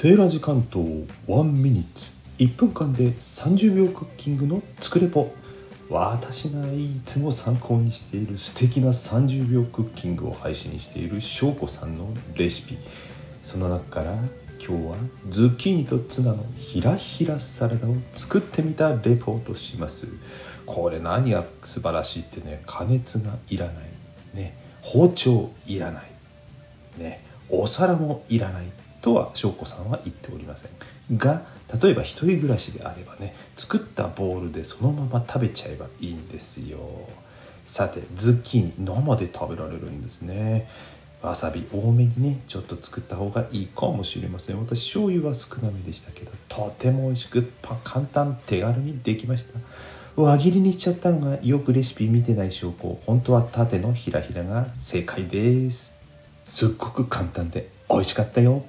セーラジ関東1ミニッツ。1分間で30秒クッキングの作れポ私がいつも参考にしている素敵な30秒クッキングを配信している翔子さんのレシピ。その中から今日はズッキーニとツナのひらひらサラダを作ってみたレポートします。これ何が素晴らしいってね加熱がいらないね。包丁いらないね。お皿もいらない。とは翔子さんは言っておりません。が例えば一人暮らしであればね作ったボウルでそのまま食べちゃえばいいんですよ。さてズッキーニ生で食べられるんですね。わさび多めにねちょっと作った方がいいかもしれません。私醤油は少なめでしたけどとても美味しく簡単手軽にできました。輪切りにしちゃったのがよくレシピ見てない証拠本当は縦のひらひらが正解です。すっごく簡単で美味しかったよ。